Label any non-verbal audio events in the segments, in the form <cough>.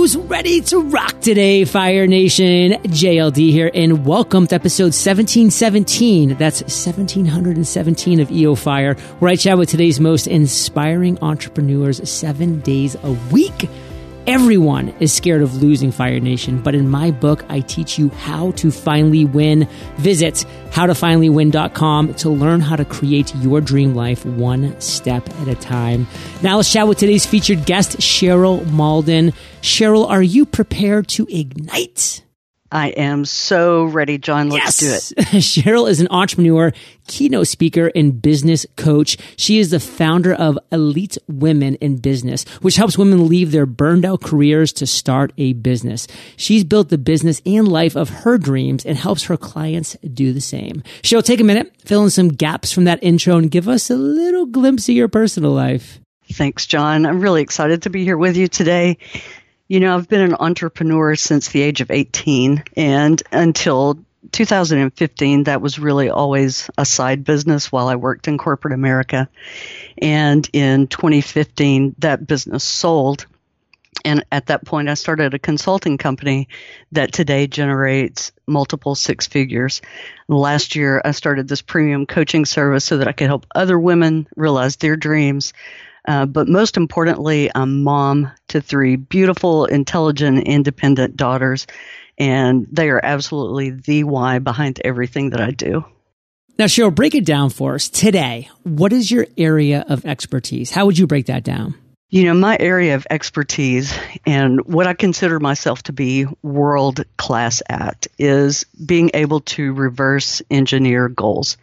Who's ready to rock today, Fire Nation? JLD here, and welcome to episode 1717. That's 1717 of EO Fire, where I chat with today's most inspiring entrepreneurs seven days a week. Everyone is scared of losing Fire Nation, but in my book, I teach you how to finally win. Visit howtofinallywin.com to learn how to create your dream life one step at a time. Now let's chat with today's featured guest, Cheryl Mauldin. Cheryl, are you prepared to ignite? I am so ready, John. Let's yes. do it. <laughs> Cheryl is an entrepreneur, keynote speaker, and business coach. She is the founder of Elite Women in Business, which helps women leave their burned out careers to start a business. She's built the business and life of her dreams and helps her clients do the same. Cheryl, take a minute, fill in some gaps from that intro, and give us a little glimpse of your personal life. Thanks, John. I'm really excited to be here with you today. You know, I've been an entrepreneur since the age of 18, and until 2015, that was really always a side business while I worked in corporate America. And in 2015, that business sold. And at that point, I started a consulting company that today generates multiple six figures. Last year, I started this premium coaching service so that I could help other women realize their dreams uh, but most importantly, I'm mom to three beautiful, intelligent, independent daughters, and they are absolutely the why behind everything that I do. Now, Cheryl, break it down for us today. What is your area of expertise? How would you break that down? You know, my area of expertise and what I consider myself to be world class at is being able to reverse engineer goals.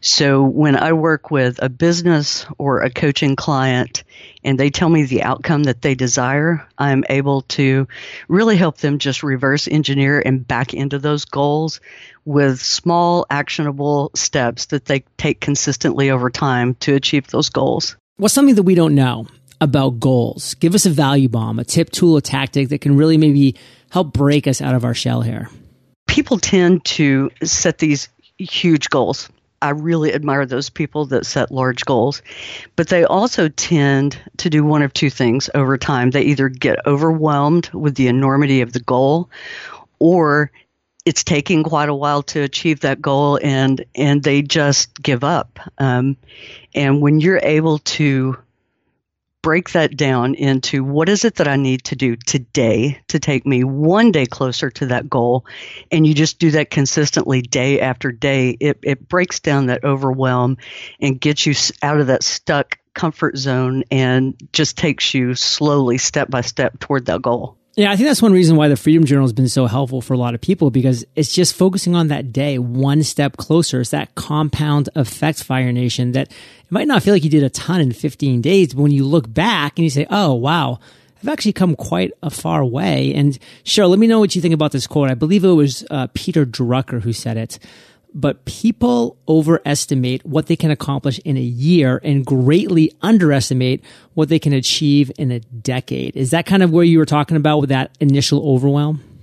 So when I work with a business or a coaching client and they tell me the outcome that they desire, I'm able to really help them just reverse engineer and back into those goals with small actionable steps that they take consistently over time to achieve those goals. What's something that we don't know? About goals. Give us a value bomb, a tip, tool, a tactic that can really maybe help break us out of our shell here. People tend to set these huge goals. I really admire those people that set large goals, but they also tend to do one of two things over time. They either get overwhelmed with the enormity of the goal or it's taking quite a while to achieve that goal and and they just give up um, and when you're able to break that down into what is it that I need to do today to take me one day closer to that goal, and you just do that consistently day after day, it, it breaks down that overwhelm and gets you out of that stuck comfort zone and just takes you slowly, step by step toward that goal. Yeah, I think that's one reason why the Freedom Journal has been so helpful for a lot of people because it's just focusing on that day one step closer. It's that compound effect, Fire Nation, that it might not feel like you did a ton in 15 days, but when you look back and you say, oh, wow, I've actually come quite a far way. And Cheryl, let me know what you think about this quote. I believe it was uh, Peter Drucker who said it but people overestimate what they can accomplish in a year and greatly underestimate what they can achieve in a decade. Is that kind of where you were talking about with that initial overwhelm?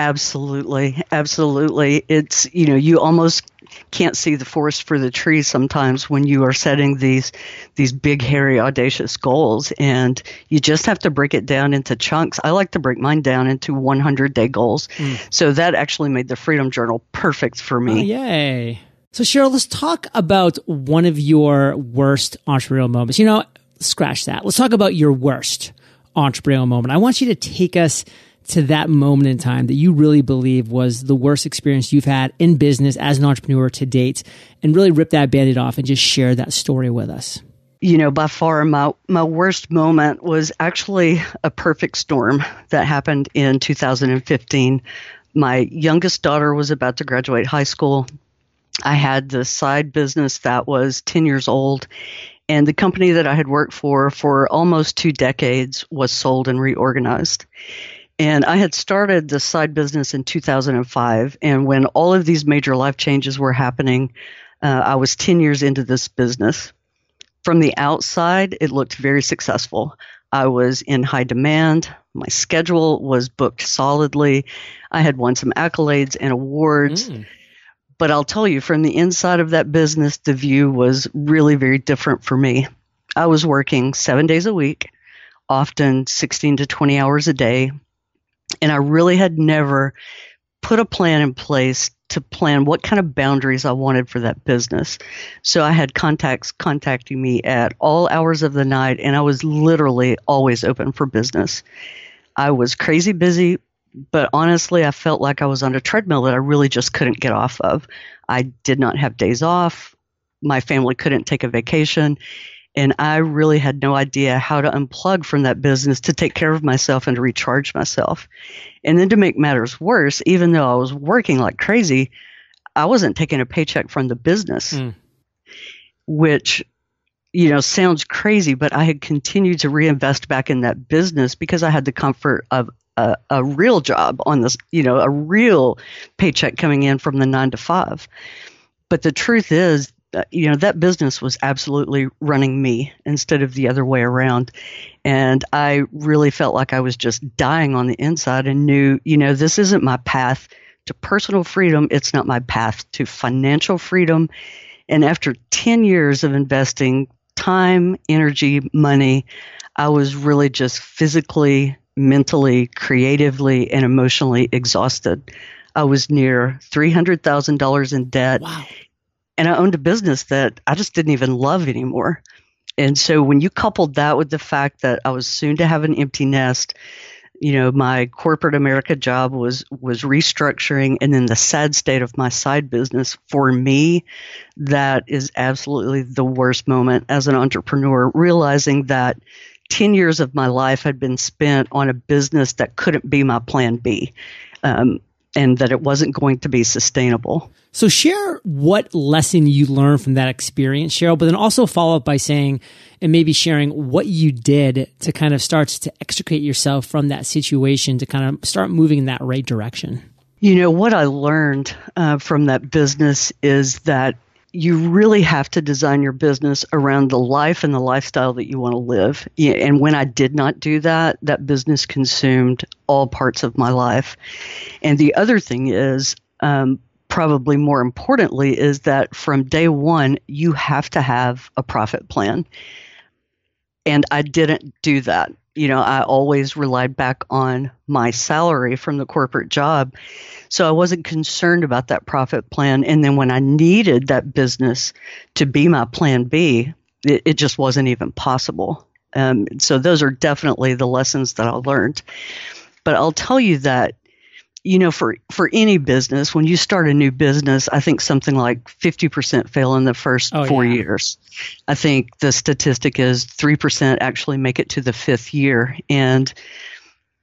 Absolutely. Absolutely. It's, you know, you almost can't see the forest for the trees sometimes when you are setting these these big hairy audacious goals and you just have to break it down into chunks. I like to break mine down into 100 day goals. Mm. So that actually made the Freedom Journal perfect for me. Oh, yay. So Cheryl, let's talk about one of your worst entrepreneurial moments. You know, scratch that. Let's talk about your worst entrepreneurial moment. I want you to take us to that moment in time that you really believe was the worst experience you've had in business as an entrepreneur to date and really rip that bandit off and just share that story with us? You know, by far my my worst moment was actually a perfect storm that happened in 2015. My youngest daughter was about to graduate high school. I had the side business that was 10 years old and the company that I had worked for for almost two decades was sold and reorganized. And I had started this side business in 2005. And when all of these major life changes were happening, uh, I was 10 years into this business. From the outside, it looked very successful. I was in high demand. My schedule was booked solidly. I had won some accolades and awards. Mm. But I'll tell you, from the inside of that business, the view was really very different for me. I was working seven days a week, often 16 to 20 hours a day, And I really had never put a plan in place to plan what kind of boundaries I wanted for that business. So I had contacts contacting me at all hours of the night, and I was literally always open for business. I was crazy busy, but honestly, I felt like I was on a treadmill that I really just couldn't get off of. I did not have days off. My family couldn't take a vacation. And I really had no idea how to unplug from that business to take care of myself and to recharge myself. And then to make matters worse, even though I was working like crazy, I wasn't taking a paycheck from the business, mm. which, you know, sounds crazy, but I had continued to reinvest back in that business because I had the comfort of a, a real job on this, you know, a real paycheck coming in from the nine to five. But the truth is, uh, you know, that business was absolutely running me instead of the other way around. And I really felt like I was just dying on the inside and knew, you know, this isn't my path to personal freedom. It's not my path to financial freedom. And after 10 years of investing time, energy, money, I was really just physically, mentally, creatively, and emotionally exhausted. I was near $300,000 in debt. Wow and I owned a business that I just didn't even love anymore. And so when you coupled that with the fact that I was soon to have an empty nest, you know, my corporate America job was was restructuring and then the sad state of my side business for me, that is absolutely the worst moment as an entrepreneur, realizing that 10 years of my life had been spent on a business that couldn't be my plan B. Um, and that it wasn't going to be sustainable. So share what lesson you learned from that experience, Cheryl, but then also follow up by saying and maybe sharing what you did to kind of start to extricate yourself from that situation to kind of start moving in that right direction. You know, what I learned uh, from that business is that you really have to design your business around the life and the lifestyle that you want to live. And when I did not do that, that business consumed all parts of my life. And the other thing is, um, probably more importantly, is that from day one, you have to have a profit plan. And I didn't do that. You know, I always relied back on my salary from the corporate job. So I wasn't concerned about that profit plan. And then when I needed that business to be my plan B, it, it just wasn't even possible. Um, so those are definitely the lessons that I learned. But I'll tell you that, you know, for, for any business, when you start a new business, I think something like 50% fail in the first oh, four yeah. years. I think the statistic is 3% actually make it to the fifth year. And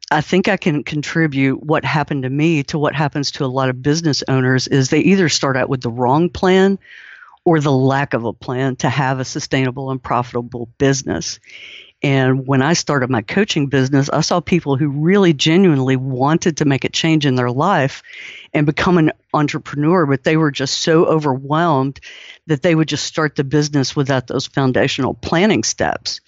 I think I can contribute what happened to me to what happens to a lot of business owners is they either start out with the wrong plan or the lack of a plan to have a sustainable and profitable business. And when I started my coaching business, I saw people who really genuinely wanted to make a change in their life and become an entrepreneur, but they were just so overwhelmed that they would just start the business without those foundational planning steps.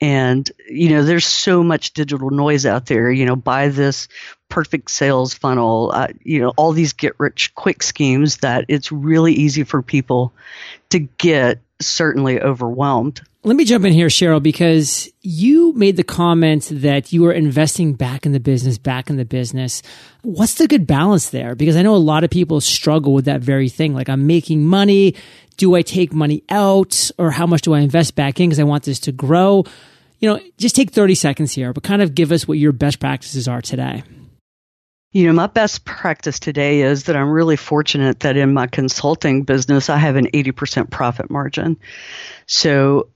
And, you know, there's so much digital noise out there. You know, buy this perfect sales funnel, uh, you know, all these get rich quick schemes that it's really easy for people to get certainly overwhelmed. Let me jump in here, Cheryl, because you made the comment that you were investing back in the business, back in the business. What's the good balance there? Because I know a lot of people struggle with that very thing. Like, I'm making money. Do I take money out or how much do I invest back in because I want this to grow? you know, just take 30 seconds here, but kind of give us what your best practices are today. You know, my best practice today is that I'm really fortunate that in my consulting business, I have an 80% profit margin. So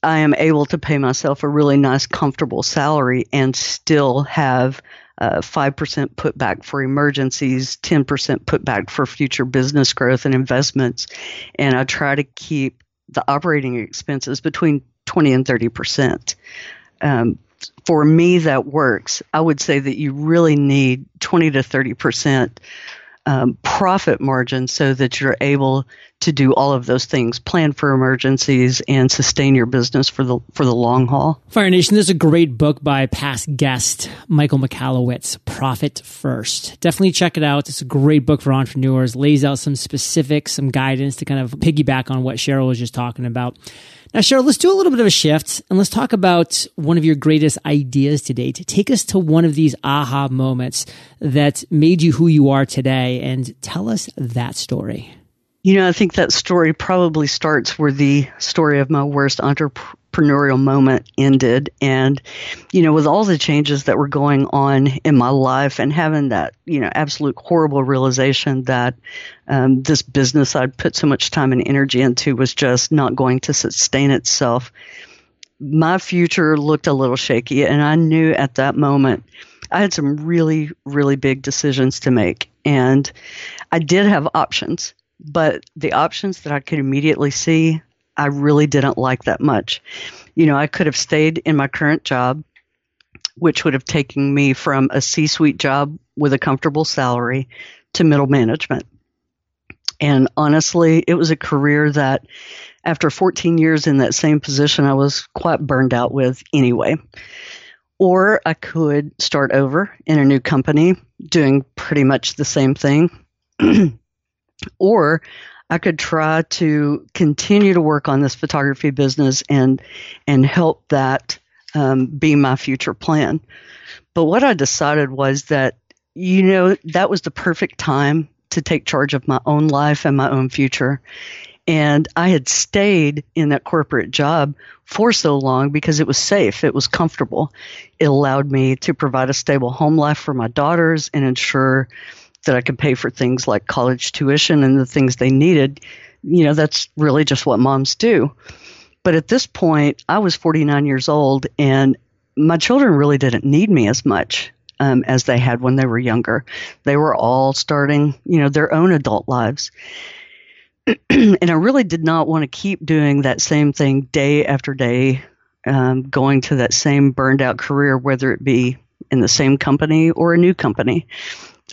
I am able to pay myself a really nice, comfortable salary and still have uh, 5% put back for emergencies, 10% put back for future business growth and investments. And I try to keep the operating expenses between 20 and 30 percent. Um, for me, that works. I would say that you really need 20 to 30 percent um, profit margin so that you're able to do all of those things, plan for emergencies, and sustain your business for the for the long haul. Fire Nation, there's a great book by past guest Michael Michalowicz, Profit First. Definitely check it out. It's a great book for entrepreneurs. Lays out some specifics, some guidance to kind of piggyback on what Cheryl was just talking about. Now, Cheryl, let's do a little bit of a shift and let's talk about one of your greatest ideas to take us to one of these aha moments that made you who you are today and tell us that story. You know, I think that story probably starts with the story of my worst entrepreneurial moment ended. And, you know, with all the changes that were going on in my life and having that, you know, absolute horrible realization that um, this business I'd put so much time and energy into was just not going to sustain itself, my future looked a little shaky. And I knew at that moment I had some really, really big decisions to make. And I did have options but the options that I could immediately see, I really didn't like that much. You know, I could have stayed in my current job, which would have taken me from a C suite job with a comfortable salary to middle management. And honestly, it was a career that after 14 years in that same position, I was quite burned out with anyway. Or I could start over in a new company doing pretty much the same thing. <clears throat> Or I could try to continue to work on this photography business and and help that um, be my future plan. But what I decided was that you know that was the perfect time to take charge of my own life and my own future. And I had stayed in that corporate job for so long because it was safe, it was comfortable. It allowed me to provide a stable home life for my daughters and ensure that I could pay for things like college tuition and the things they needed. You know, that's really just what moms do. But at this point, I was 49 years old and my children really didn't need me as much um, as they had when they were younger. They were all starting, you know, their own adult lives. <clears throat> and I really did not want to keep doing that same thing day after day, um, going to that same burned out career, whether it be in the same company or a new company.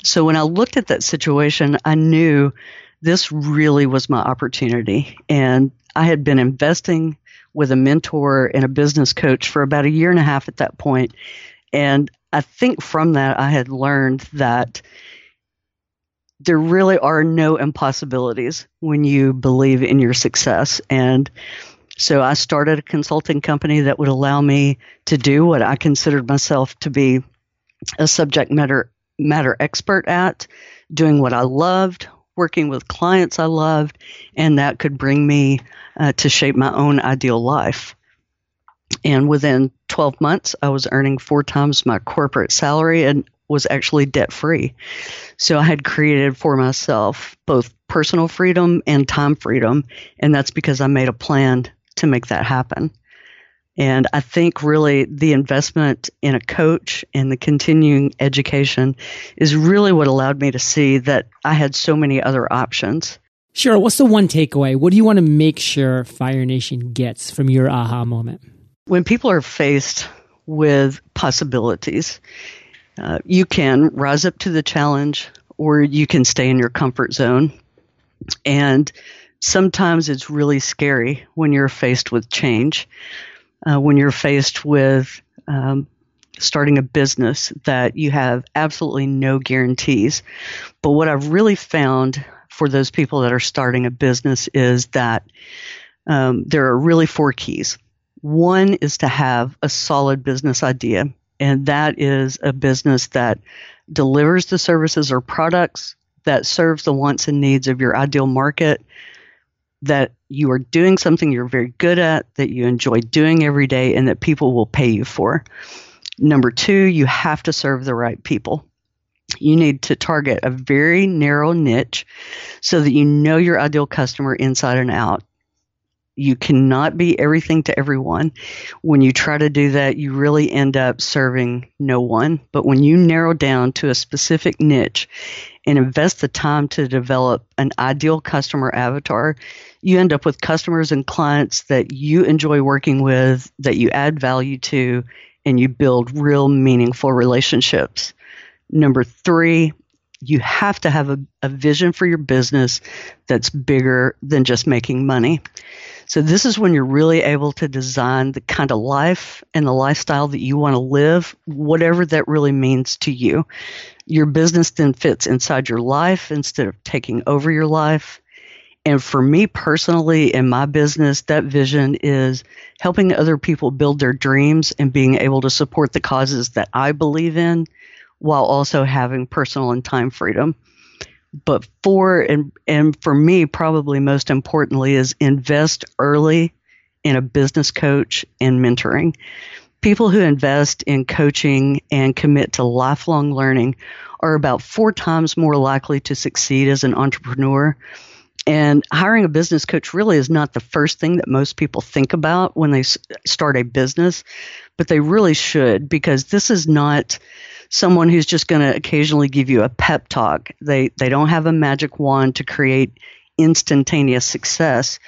So when I looked at that situation, I knew this really was my opportunity. And I had been investing with a mentor and a business coach for about a year and a half at that point. And I think from that, I had learned that there really are no impossibilities when you believe in your success. And so I started a consulting company that would allow me to do what I considered myself to be a subject matter matter expert at, doing what I loved, working with clients I loved, and that could bring me uh, to shape my own ideal life. And within 12 months, I was earning four times my corporate salary and was actually debt free. So I had created for myself both personal freedom and time freedom. And that's because I made a plan to make that happen. And I think really the investment in a coach and the continuing education is really what allowed me to see that I had so many other options. Sure. What's the one takeaway? What do you want to make sure Fire Nation gets from your aha moment? When people are faced with possibilities, uh, you can rise up to the challenge or you can stay in your comfort zone. And sometimes it's really scary when you're faced with change uh, when you're faced with um, starting a business that you have absolutely no guarantees. But what I've really found for those people that are starting a business is that um, there are really four keys. One is to have a solid business idea, and that is a business that delivers the services or products that serves the wants and needs of your ideal market that you are doing something you're very good at, that you enjoy doing every day, and that people will pay you for. Number two, you have to serve the right people. You need to target a very narrow niche so that you know your ideal customer inside and out. You cannot be everything to everyone. When you try to do that, you really end up serving no one. But when you narrow down to a specific niche and invest the time to develop an ideal customer avatar, you end up with customers and clients that you enjoy working with, that you add value to, and you build real meaningful relationships. Number three, you have to have a, a vision for your business that's bigger than just making money. So this is when you're really able to design the kind of life and the lifestyle that you want to live, whatever that really means to you. Your business then fits inside your life instead of taking over your life And for me personally, in my business, that vision is helping other people build their dreams and being able to support the causes that I believe in while also having personal and time freedom. But for and and for me, probably most importantly, is invest early in a business coach and mentoring. People who invest in coaching and commit to lifelong learning are about four times more likely to succeed as an entrepreneur. And hiring a business coach really is not the first thing that most people think about when they start a business, but they really should because this is not someone who's just going to occasionally give you a pep talk. They they don't have a magic wand to create instantaneous success,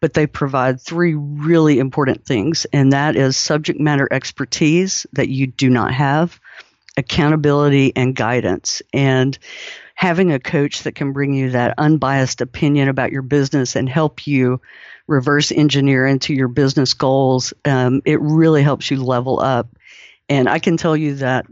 but they provide three really important things and that is subject matter expertise that you do not have, accountability and guidance. And having a coach that can bring you that unbiased opinion about your business and help you reverse engineer into your business goals, um, it really helps you level up. And I can tell you that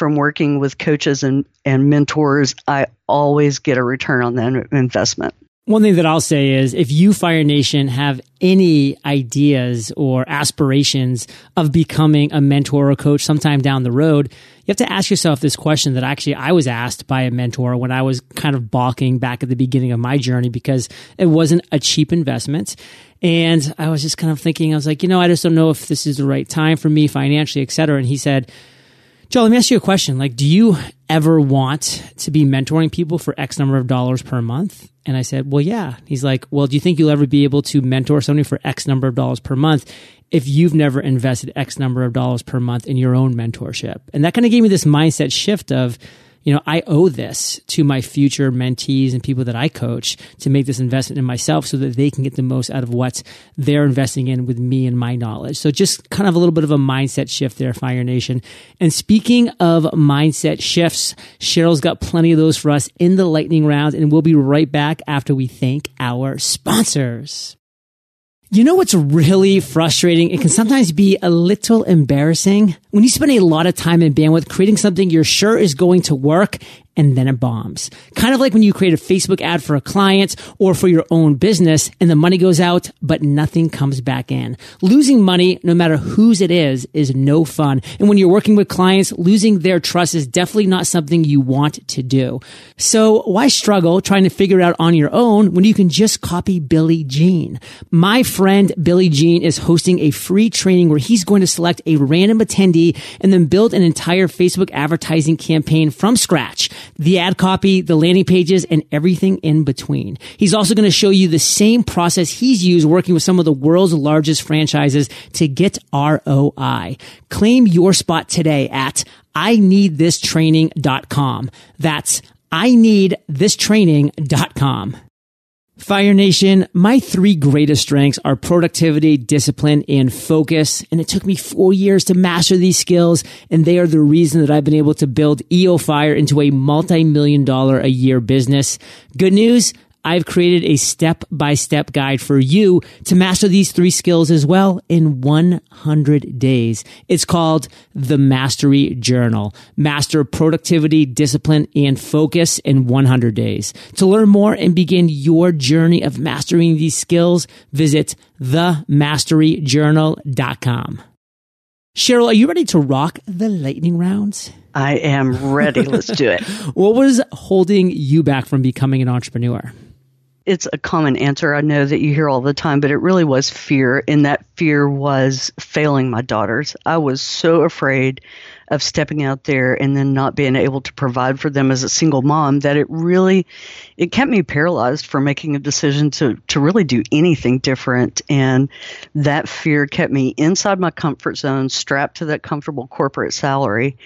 from working with coaches and, and mentors, I always get a return on that investment. One thing that I'll say is if you, Fire Nation, have any ideas or aspirations of becoming a mentor or coach sometime down the road, you have to ask yourself this question that actually I was asked by a mentor when I was kind of balking back at the beginning of my journey because it wasn't a cheap investment. And I was just kind of thinking, I was like, you know, I just don't know if this is the right time for me financially, et cetera. And he said, Joe, let me ask you a question. Like, do you ever want to be mentoring people for X number of dollars per month? And I said, well, yeah. He's like, well, do you think you'll ever be able to mentor somebody for X number of dollars per month if you've never invested X number of dollars per month in your own mentorship? And that kind of gave me this mindset shift of, you know, I owe this to my future mentees and people that I coach to make this investment in myself so that they can get the most out of what they're investing in with me and my knowledge. So just kind of a little bit of a mindset shift there, Fire Nation. And speaking of mindset shifts, Cheryl's got plenty of those for us in the lightning round, and we'll be right back after we thank our sponsors. You know what's really frustrating? It can sometimes be a little embarrassing when you spend a lot of time and bandwidth creating something you're sure is going to work and then it bombs. Kind of like when you create a Facebook ad for a client or for your own business and the money goes out, but nothing comes back in. Losing money, no matter whose it is, is no fun. And when you're working with clients, losing their trust is definitely not something you want to do. So why struggle trying to figure it out on your own when you can just copy Billy Gene? My friend Billy Gene is hosting a free training where he's going to select a random attendee and then build an entire Facebook advertising campaign from scratch the ad copy, the landing pages, and everything in between. He's also going to show you the same process he's used working with some of the world's largest franchises to get ROI. Claim your spot today at I need this training.com. That's I need this training.com. Fire Nation, my three greatest strengths are productivity, discipline, and focus. And it took me four years to master these skills. And they are the reason that I've been able to build EO Fire into a multi-million dollar a year business. Good news. I've created a step by step guide for you to master these three skills as well in 100 days. It's called the Mastery Journal. Master productivity, discipline, and focus in 100 days. To learn more and begin your journey of mastering these skills, visit themasteryjournal.com. Cheryl, are you ready to rock the lightning rounds? I am ready. Let's do it. <laughs> what was holding you back from becoming an entrepreneur? It's a common answer. I know that you hear all the time, but it really was fear, and that fear was failing my daughters. I was so afraid of stepping out there and then not being able to provide for them as a single mom that it really it kept me paralyzed for making a decision to to really do anything different. And that fear kept me inside my comfort zone strapped to that comfortable corporate salary.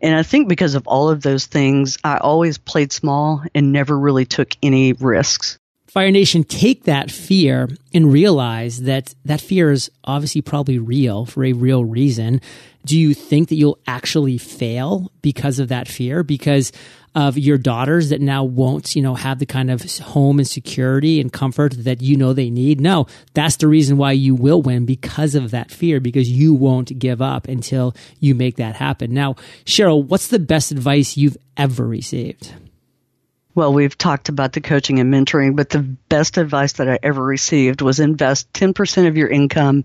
And I think because of all of those things I always played small and never really took any risks Fire Nation, take that fear and realize that that fear is obviously probably real for a real reason. Do you think that you'll actually fail because of that fear? Because of your daughters that now won't, you know, have the kind of home and security and comfort that you know they need? No, that's the reason why you will win because of that fear, because you won't give up until you make that happen. Now, Cheryl, what's the best advice you've ever received? Well, we've talked about the coaching and mentoring, but the best advice that I ever received was invest 10% of your income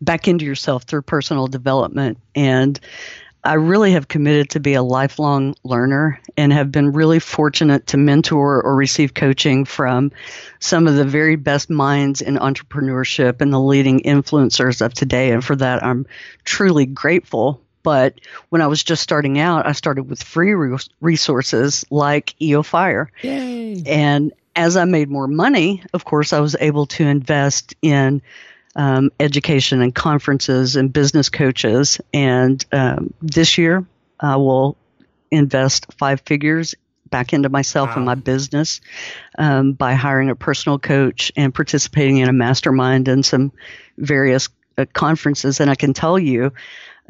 back into yourself through personal development. And I really have committed to be a lifelong learner and have been really fortunate to mentor or receive coaching from some of the very best minds in entrepreneurship and the leading influencers of today. And for that, I'm truly grateful. But when I was just starting out, I started with free resources like EO Fire. Yay. And as I made more money, of course, I was able to invest in um, education and conferences and business coaches. And um, this year, I will invest five figures back into myself wow. and my business um, by hiring a personal coach and participating in a mastermind and some various uh, conferences. And I can tell you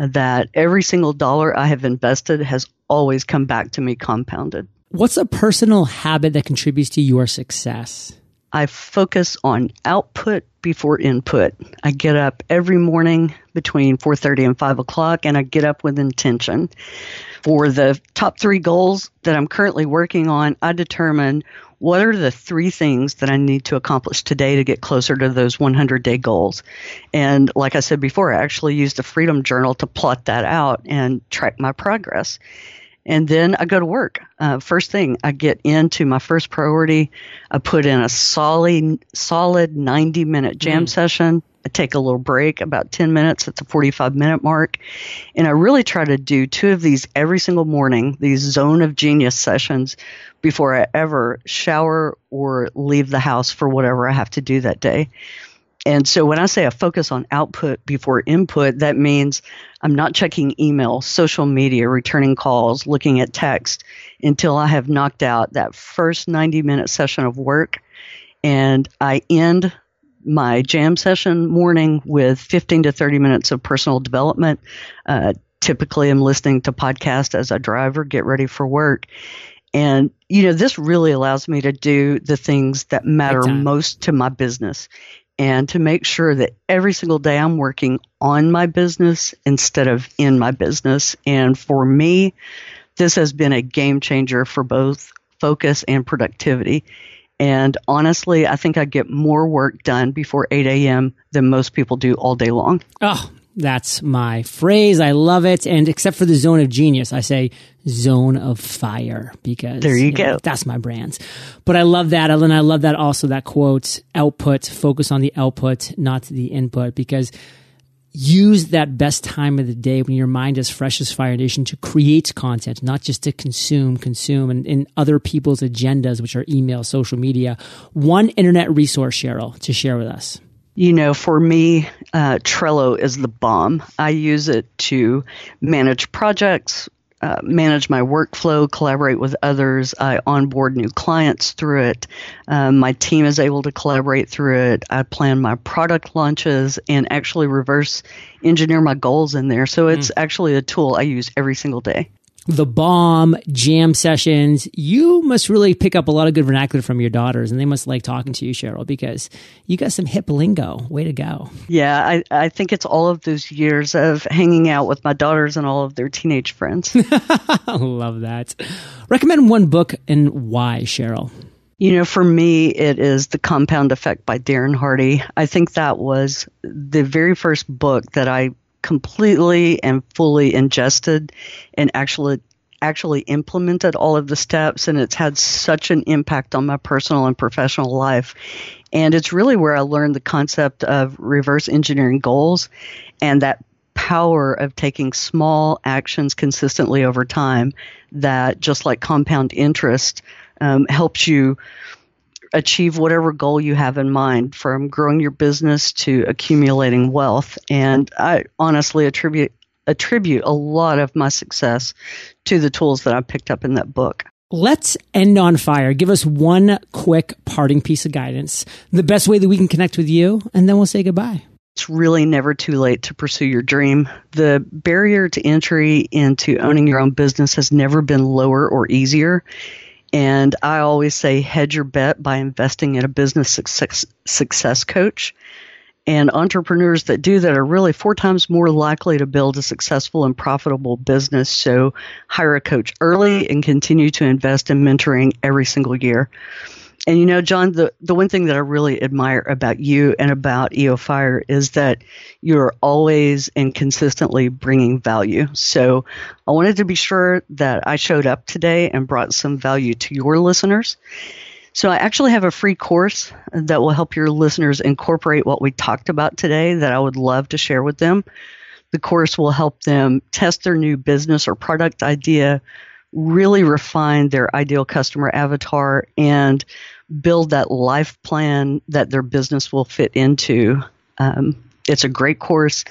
that every single dollar I have invested has always come back to me compounded. What's a personal habit that contributes to your success? I focus on output before input. I get up every morning between 4:30 and 5 o'clock, and I get up with intention. For the top three goals that I'm currently working on, I determine what are the three things that I need to accomplish today to get closer to those 100 day goals? And like I said before, I actually used a Freedom Journal to plot that out and track my progress. And then I go to work. Uh, first thing, I get into my first priority. I put in a solid, solid 90 minute jam mm. session. I take a little break, about 10 minutes at the 45 minute mark. And I really try to do two of these every single morning, these zone of genius sessions before I ever shower or leave the house for whatever I have to do that day. And so when I say I focus on output before input, that means I'm not checking email, social media, returning calls, looking at text until I have knocked out that first 90 minute session of work. And I end my jam session morning with 15 to 30 minutes of personal development. Uh, typically, I'm listening to podcasts as I drive or get ready for work. And, you know, this really allows me to do the things that matter most to my business and to make sure that every single day I'm working on my business instead of in my business. And for me, this has been a game changer for both focus and productivity. And honestly, I think I get more work done before 8 a.m. than most people do all day long. Oh, that's my phrase. I love it. And except for the zone of genius, I say zone of fire because there you, you go. Know, that's my brand. But I love that. And I love that also that quote output, focus on the output, not the input because use that best time of the day when your mind is fresh as Fire Nation to create content, not just to consume, consume, and in other people's agendas, which are email, social media. One internet resource, Cheryl, to share with us. You know, for me, uh, Trello is the bomb. I use it to manage projects, uh, manage my workflow, collaborate with others. I onboard new clients through it. Um, my team is able to collaborate through it. I plan my product launches and actually reverse engineer my goals in there. So it's mm. actually a tool I use every single day the bomb jam sessions. You must really pick up a lot of good vernacular from your daughters, and they must like talking to you, Cheryl, because you got some hip lingo. Way to go. Yeah, I, I think it's all of those years of hanging out with my daughters and all of their teenage friends. <laughs> Love that. Recommend one book and why, Cheryl? You know, for me, it is The Compound Effect by Darren Hardy. I think that was the very first book that I completely and fully ingested and actually actually implemented all of the steps and it's had such an impact on my personal and professional life. And it's really where I learned the concept of reverse engineering goals and that power of taking small actions consistently over time that just like compound interest um, helps you achieve whatever goal you have in mind from growing your business to accumulating wealth. And I honestly attribute attribute a lot of my success to the tools that I picked up in that book. Let's end on fire. Give us one quick parting piece of guidance, the best way that we can connect with you, and then we'll say goodbye. It's really never too late to pursue your dream. The barrier to entry into owning your own business has never been lower or easier. And I always say hedge your bet by investing in a business success, success coach. And entrepreneurs that do that are really four times more likely to build a successful and profitable business. So hire a coach early and continue to invest in mentoring every single year. And you know, John, the, the one thing that I really admire about you and about EO Fire is that you're always and consistently bringing value. So I wanted to be sure that I showed up today and brought some value to your listeners. So I actually have a free course that will help your listeners incorporate what we talked about today that I would love to share with them. The course will help them test their new business or product idea, really refine their ideal customer avatar, and build that life plan that their business will fit into. Um, it's a great course.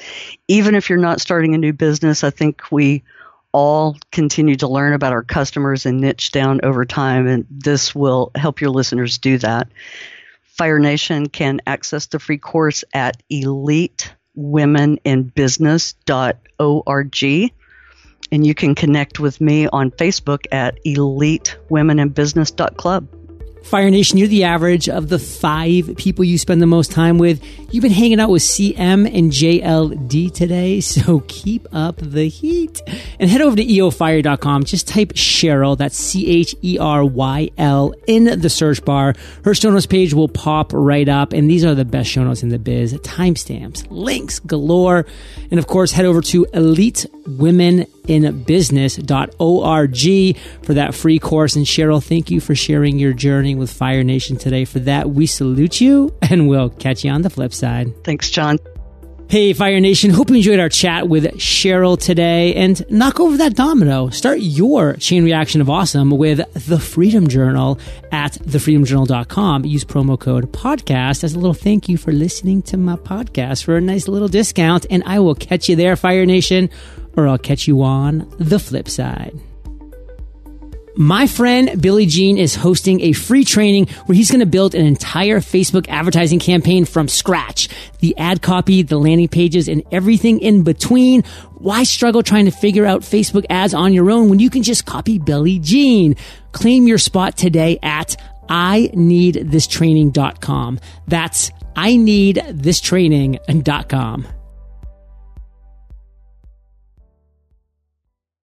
Even if you're not starting a new business, I think we all continue to learn about our customers and niche down over time, and this will help your listeners do that. Fire Nation can access the free course at elitewomeninbusiness.org. And you can connect with me on Facebook at elitewomeninbusiness.club. Fire Nation, you're the average of the five people you spend the most time with. You've been hanging out with CM and JLD today, <laughs> so keep up the heat. And head over to eofire.com. Just type Cheryl, that's C H E R Y L, in the search bar. Her show notes page will pop right up, and these are the best show notes in the biz. Timestamps, links galore. And of course, head over to Elite Women in business.org for that free course. And Cheryl, thank you for sharing your journey with Fire Nation today. For that, we salute you and we'll catch you on the flip side. Thanks, John. Hey, Fire Nation. Hope you enjoyed our chat with Cheryl today and knock over that domino. Start your chain reaction of awesome with the Freedom Journal at thefreedomjournal.com. Use promo code podcast as a little thank you for listening to my podcast for a nice little discount. And I will catch you there, Fire Nation, or I'll catch you on the flip side. My friend Billy Gene is hosting a free training where he's going to build an entire Facebook advertising campaign from scratch. The ad copy, the landing pages, and everything in between. Why struggle trying to figure out Facebook ads on your own when you can just copy Billy Gene? Claim your spot today at I need this training.com. That's I need this training.com.